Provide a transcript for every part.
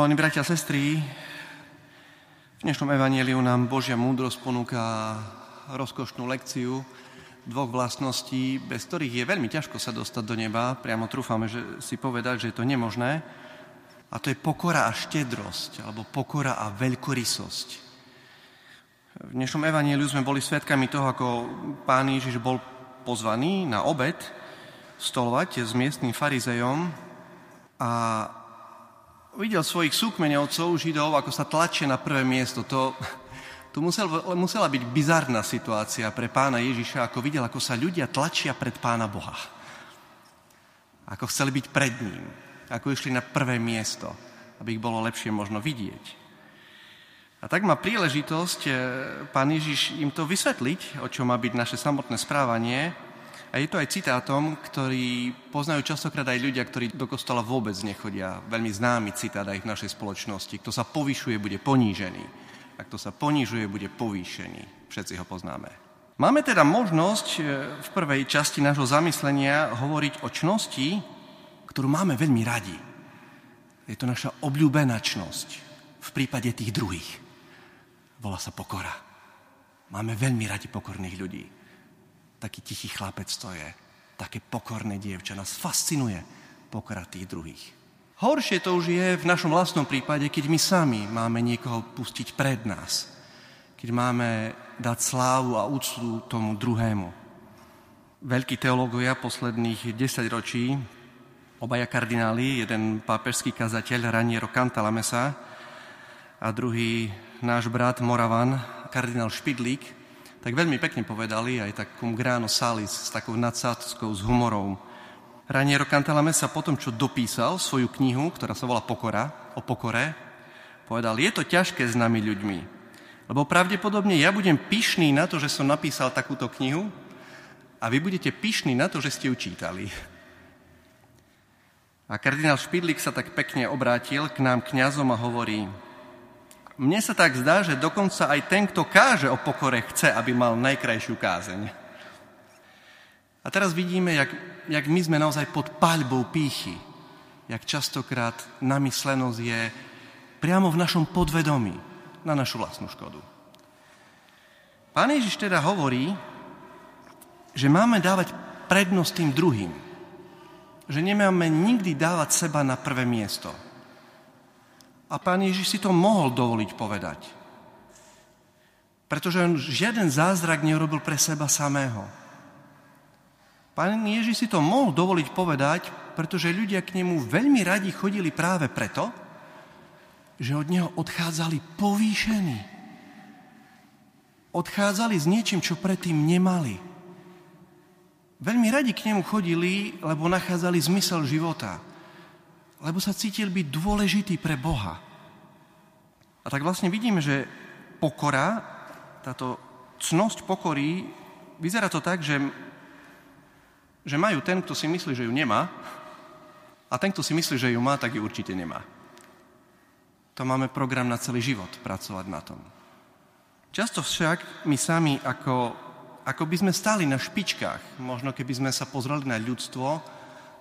Milení bratia a sestry, v dnešnom evaníliu nám Božia múdrosť ponúka rozkošnú lekciu dvoch vlastností, bez ktorých je veľmi ťažko sa dostať do neba. Priamo trúfame, že si povedať, že je to nemožné. A to je pokora a štedrosť, alebo pokora a veľkorysosť. V dnešnom evaníliu sme boli svedkami toho, ako pán Ježiš bol pozvaný na obed stolovať s miestnym farizejom a videl svojich súkmeňovcov, židov, ako sa tlačia na prvé miesto. To, to musel, musela byť bizarná situácia pre pána Ježiša, ako videl, ako sa ľudia tlačia pred pána Boha. Ako chceli byť pred ním. Ako išli na prvé miesto, aby ich bolo lepšie možno vidieť. A tak má príležitosť eh, pán Ježiš im to vysvetliť, o čo má byť naše samotné správanie, a je to aj citátom, ktorý poznajú častokrát aj ľudia, ktorí do kostola vôbec nechodia. Veľmi známy citát aj v našej spoločnosti. Kto sa povyšuje, bude ponížený. A kto sa ponížuje, bude povýšený. Všetci ho poznáme. Máme teda možnosť e, v prvej časti nášho zamyslenia hovoriť o čnosti, ktorú máme veľmi radi. Je to naša obľúbená čnosť v prípade tých druhých. Volá sa pokora. Máme veľmi radi pokorných ľudí taký tichý chlapec to je. Také pokorné dievča. Nás fascinuje pokora tých druhých. Horšie to už je v našom vlastnom prípade, keď my sami máme niekoho pustiť pred nás. Keď máme dať slávu a úctu tomu druhému. Veľkí teológovia posledných 10 ročí, obaja kardináli, jeden pápežský kazateľ Raniero Cantalamesa a druhý náš brat Moravan, kardinál Špidlík, tak veľmi pekne povedali, aj takom gráno salis, s takou nadsádzkou, s humorom. Raniero Cantalame sa potom, čo dopísal svoju knihu, ktorá sa volá Pokora, o pokore, povedal, je to ťažké s nami ľuďmi, lebo pravdepodobne ja budem pyšný na to, že som napísal takúto knihu a vy budete pyšní na to, že ste ju čítali. A kardinál Špidlik sa tak pekne obrátil k nám kňazom a hovorí, mne sa tak zdá, že dokonca aj ten, kto káže o pokore, chce, aby mal najkrajšiu kázeň. A teraz vidíme, jak, jak my sme naozaj pod paľbou pýchy. Jak častokrát namyslenosť je priamo v našom podvedomí na našu vlastnú škodu. Pán Ježiš teda hovorí, že máme dávať prednosť tým druhým. Že nemáme nikdy dávať seba na prvé miesto. A pán Ježiš si to mohol dovoliť povedať. Pretože on žiaden zázrak neurobil pre seba samého. Pán Ježiš si to mohol dovoliť povedať, pretože ľudia k nemu veľmi radi chodili práve preto, že od neho odchádzali povýšení. Odchádzali s niečím, čo predtým nemali. Veľmi radi k nemu chodili, lebo nachádzali zmysel života lebo sa cítil byť dôležitý pre Boha. A tak vlastne vidíme, že pokora, táto cnosť pokory, vyzerá to tak, že, že majú ten, kto si myslí, že ju nemá, a ten, kto si myslí, že ju má, tak ju určite nemá. To máme program na celý život, pracovať na tom. Často však my sami, ako, ako by sme stáli na špičkách, možno keby sme sa pozreli na ľudstvo,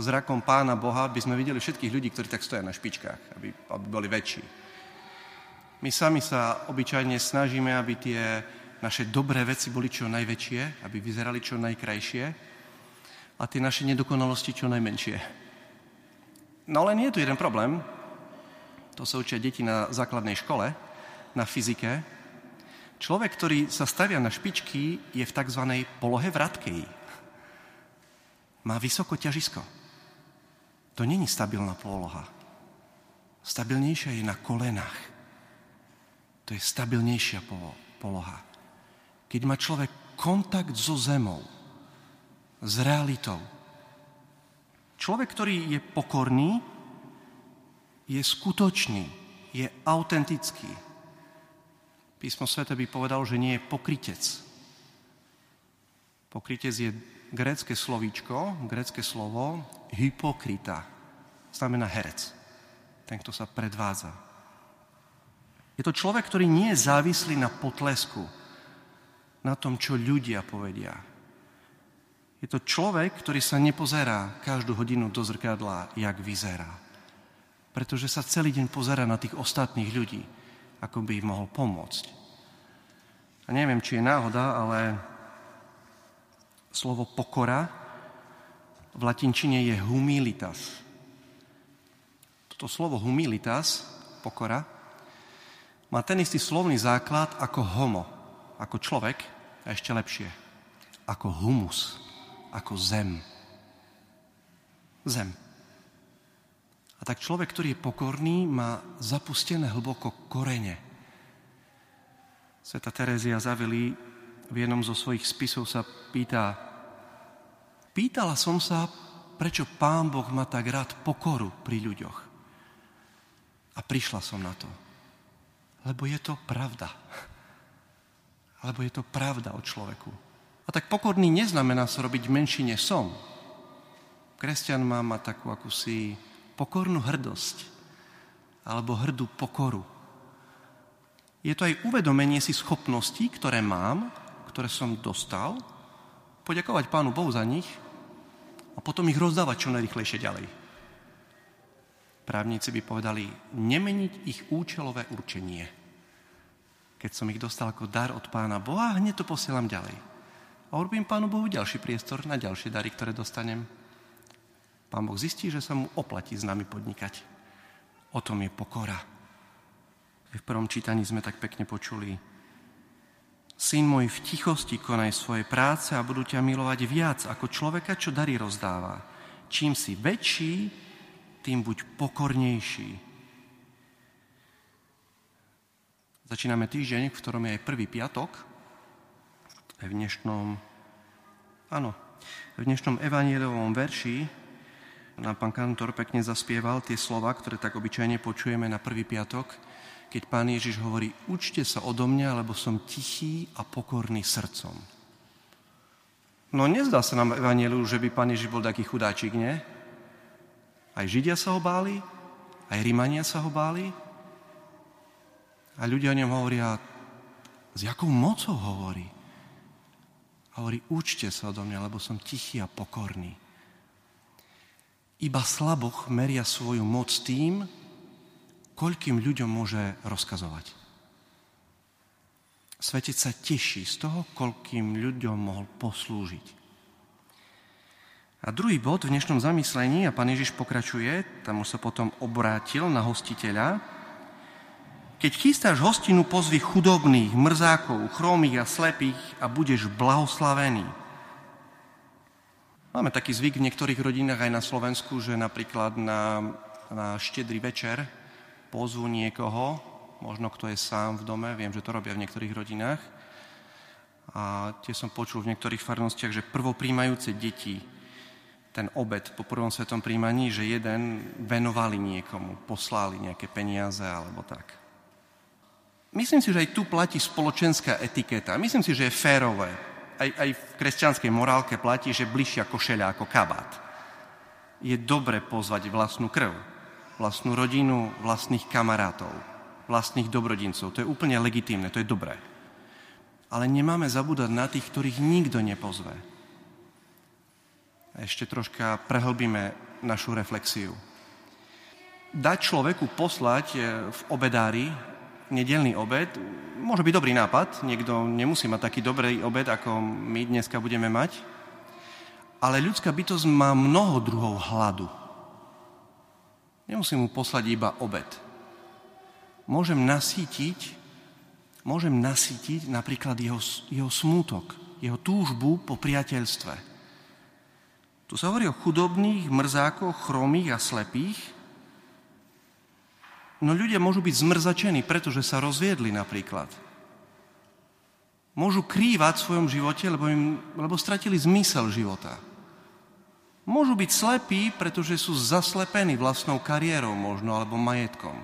zrakom Pána Boha by sme videli všetkých ľudí, ktorí tak stoja na špičkách, aby, aby boli väčší. My sami sa obyčajne snažíme, aby tie naše dobré veci boli čo najväčšie, aby vyzerali čo najkrajšie a tie naše nedokonalosti čo najmenšie. No len je tu jeden problém. To sa učia deti na základnej škole, na fyzike. Človek, ktorý sa stavia na špičky, je v tzv. polohe vratkej. Má vysoko ťažisko. To není stabilná poloha. Stabilnejšia je na kolenách. To je stabilnejšia poloha. Keď má človek kontakt so zemou, s realitou. Človek, ktorý je pokorný, je skutočný, je autentický. Písmo svete by povedal, že nie je pokrytec. Pokrytec je grécké slovíčko, grécké slovo hypokrita. Znamená herec. Ten, kto sa predvádza. Je to človek, ktorý nie je závislý na potlesku, na tom, čo ľudia povedia. Je to človek, ktorý sa nepozerá každú hodinu do zrkadla, jak vyzerá. pretože sa celý deň pozera na tých ostatných ľudí, ako by im mohol pomôcť. A neviem, či je náhoda, ale slovo pokora v latinčine je humilitas. Toto slovo humilitas, pokora, má ten istý slovný základ ako homo, ako človek a ešte lepšie, ako humus, ako zem. Zem. A tak človek, ktorý je pokorný, má zapustené hlboko korene. Sveta Terezia Zavili v jednom zo svojich spisov sa pýta, pýtala som sa, prečo Pán Boh má tak rád pokoru pri ľuďoch. A prišla som na to. Lebo je to pravda. Lebo je to pravda o človeku. A tak pokorný neznamená sa robiť menší, než som. Kresťan má mať takú akúsi pokornú hrdosť alebo hrdú pokoru. Je to aj uvedomenie si schopností, ktoré mám, ktoré som dostal, poďakovať Pánu Bohu za nich a potom ich rozdávať čo najrychlejšie ďalej. Právnici by povedali, nemeniť ich účelové určenie. Keď som ich dostal ako dar od Pána Boha, hneď to posielam ďalej. A urobím Pánu Bohu ďalší priestor na ďalšie dary, ktoré dostanem. Pán Boh zistí, že sa mu oplatí s nami podnikať. O tom je pokora. V prvom čítaní sme tak pekne počuli. Syn môj, v tichosti konaj svoje práce a budú ťa milovať viac ako človeka, čo dary rozdáva. Čím si väčší, tým buď pokornejší. Začíname týždeň, v ktorom je aj prvý piatok. V dnešnom, áno, v dnešnom evanielovom verši nám pán kantor pekne zaspieval tie slova, ktoré tak obyčajne počujeme na prvý piatok, keď pán Ježiš hovorí, učte sa odo mňa, lebo som tichý a pokorný srdcom. No nezdá sa nám Evangeliu, že by pán Ježiš bol taký chudáčik, nie? Aj Židia sa ho báli, aj Rímania sa ho báli. A ľudia o ňom hovoria, s jakou mocou hovorí? Hovorí, učte sa odo mňa, lebo som tichý a pokorný. Iba slaboch meria svoju moc tým, koľkým ľuďom môže rozkazovať. Svetec sa teší z toho, koľkým ľuďom mohol poslúžiť. A druhý bod v dnešnom zamyslení, a pán Ježiš pokračuje, tam už sa potom obrátil na hostiteľa, keď chystáš hostinu, pozvi chudobných, mrzákov, chromých a slepých a budeš blahoslavený Máme taký zvyk v niektorých rodinách aj na Slovensku, že napríklad na, na štedrý večer pozvu niekoho, možno kto je sám v dome, viem, že to robia v niektorých rodinách. A tie som počul v niektorých farnostiach, že prvopríjmajúce deti ten obed po prvom svetom príjmaní, že jeden venovali niekomu, poslali nejaké peniaze alebo tak. Myslím si, že aj tu platí spoločenská etiketa. Myslím si, že je férové aj, aj v kresťanskej morálke platí, že bližšia košeľa ako kabát. Je dobre pozvať vlastnú krv, vlastnú rodinu, vlastných kamarátov, vlastných dobrodincov. To je úplne legitímne, to je dobré. Ale nemáme zabúdať na tých, ktorých nikto nepozve. A ešte troška prehlbíme našu reflexiu. Dať človeku poslať eh, v obedári nedelný obed môže byť dobrý nápad. Niekto nemusí mať taký dobrý obed, ako my dneska budeme mať. Ale ľudská bytosť má mnoho druhov hladu. Nemusím mu poslať iba obed. Môžem nasítiť, môžem nasítiť napríklad jeho, jeho smútok, jeho túžbu po priateľstve. Tu sa hovorí o chudobných, mrzákoch, chromých a slepých, No ľudia môžu byť zmrzačení, pretože sa rozviedli napríklad. Môžu krývať v svojom živote, lebo, im, lebo stratili zmysel života. Môžu byť slepí, pretože sú zaslepení vlastnou kariérou možno, alebo majetkom.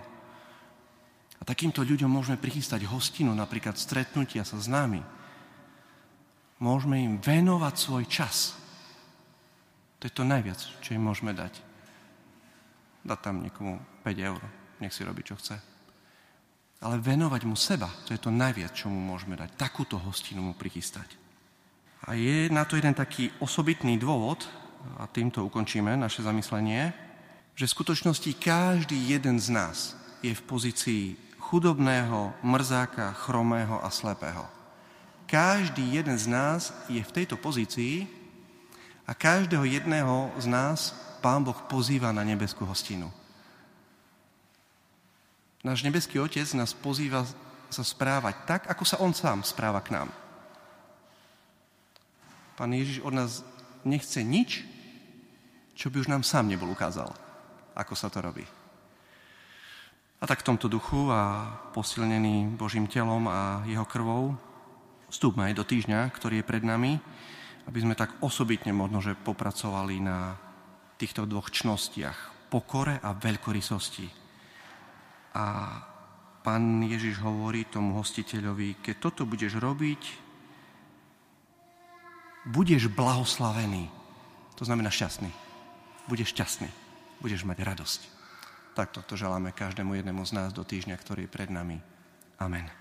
A takýmto ľuďom môžeme prichystať hostinu, napríklad stretnutia sa s nami. Môžeme im venovať svoj čas. To je to najviac, čo im môžeme dať. Dať tam niekomu 5 eur nech si robí, čo chce. Ale venovať mu seba, to je to najviac, čo mu môžeme dať. Takúto hostinu mu prichystať. A je na to jeden taký osobitný dôvod, a týmto ukončíme naše zamyslenie. že v skutočnosti každý jeden z nás je v pozícii chudobného, mrzáka, chromého a slepého. Každý jeden z nás je v tejto pozícii a každého jedného z nás Pán Boh pozýva na nebeskú hostinu. Náš nebeský Otec nás pozýva sa správať tak, ako sa On sám správa k nám. Pán Ježiš od nás nechce nič, čo by už nám sám nebol ukázal, ako sa to robí. A tak v tomto duchu a posilnený Božím telom a jeho krvou vstúpme aj do týždňa, ktorý je pred nami, aby sme tak osobitne možno, že popracovali na týchto dvoch čnostiach, pokore a veľkorysosti. A pán Ježiš hovorí tomu hostiteľovi, keď toto budeš robiť, budeš blahoslavený. To znamená šťastný. Budeš šťastný. Budeš mať radosť. Takto to želáme každému jednému z nás do týždňa, ktorý je pred nami. Amen.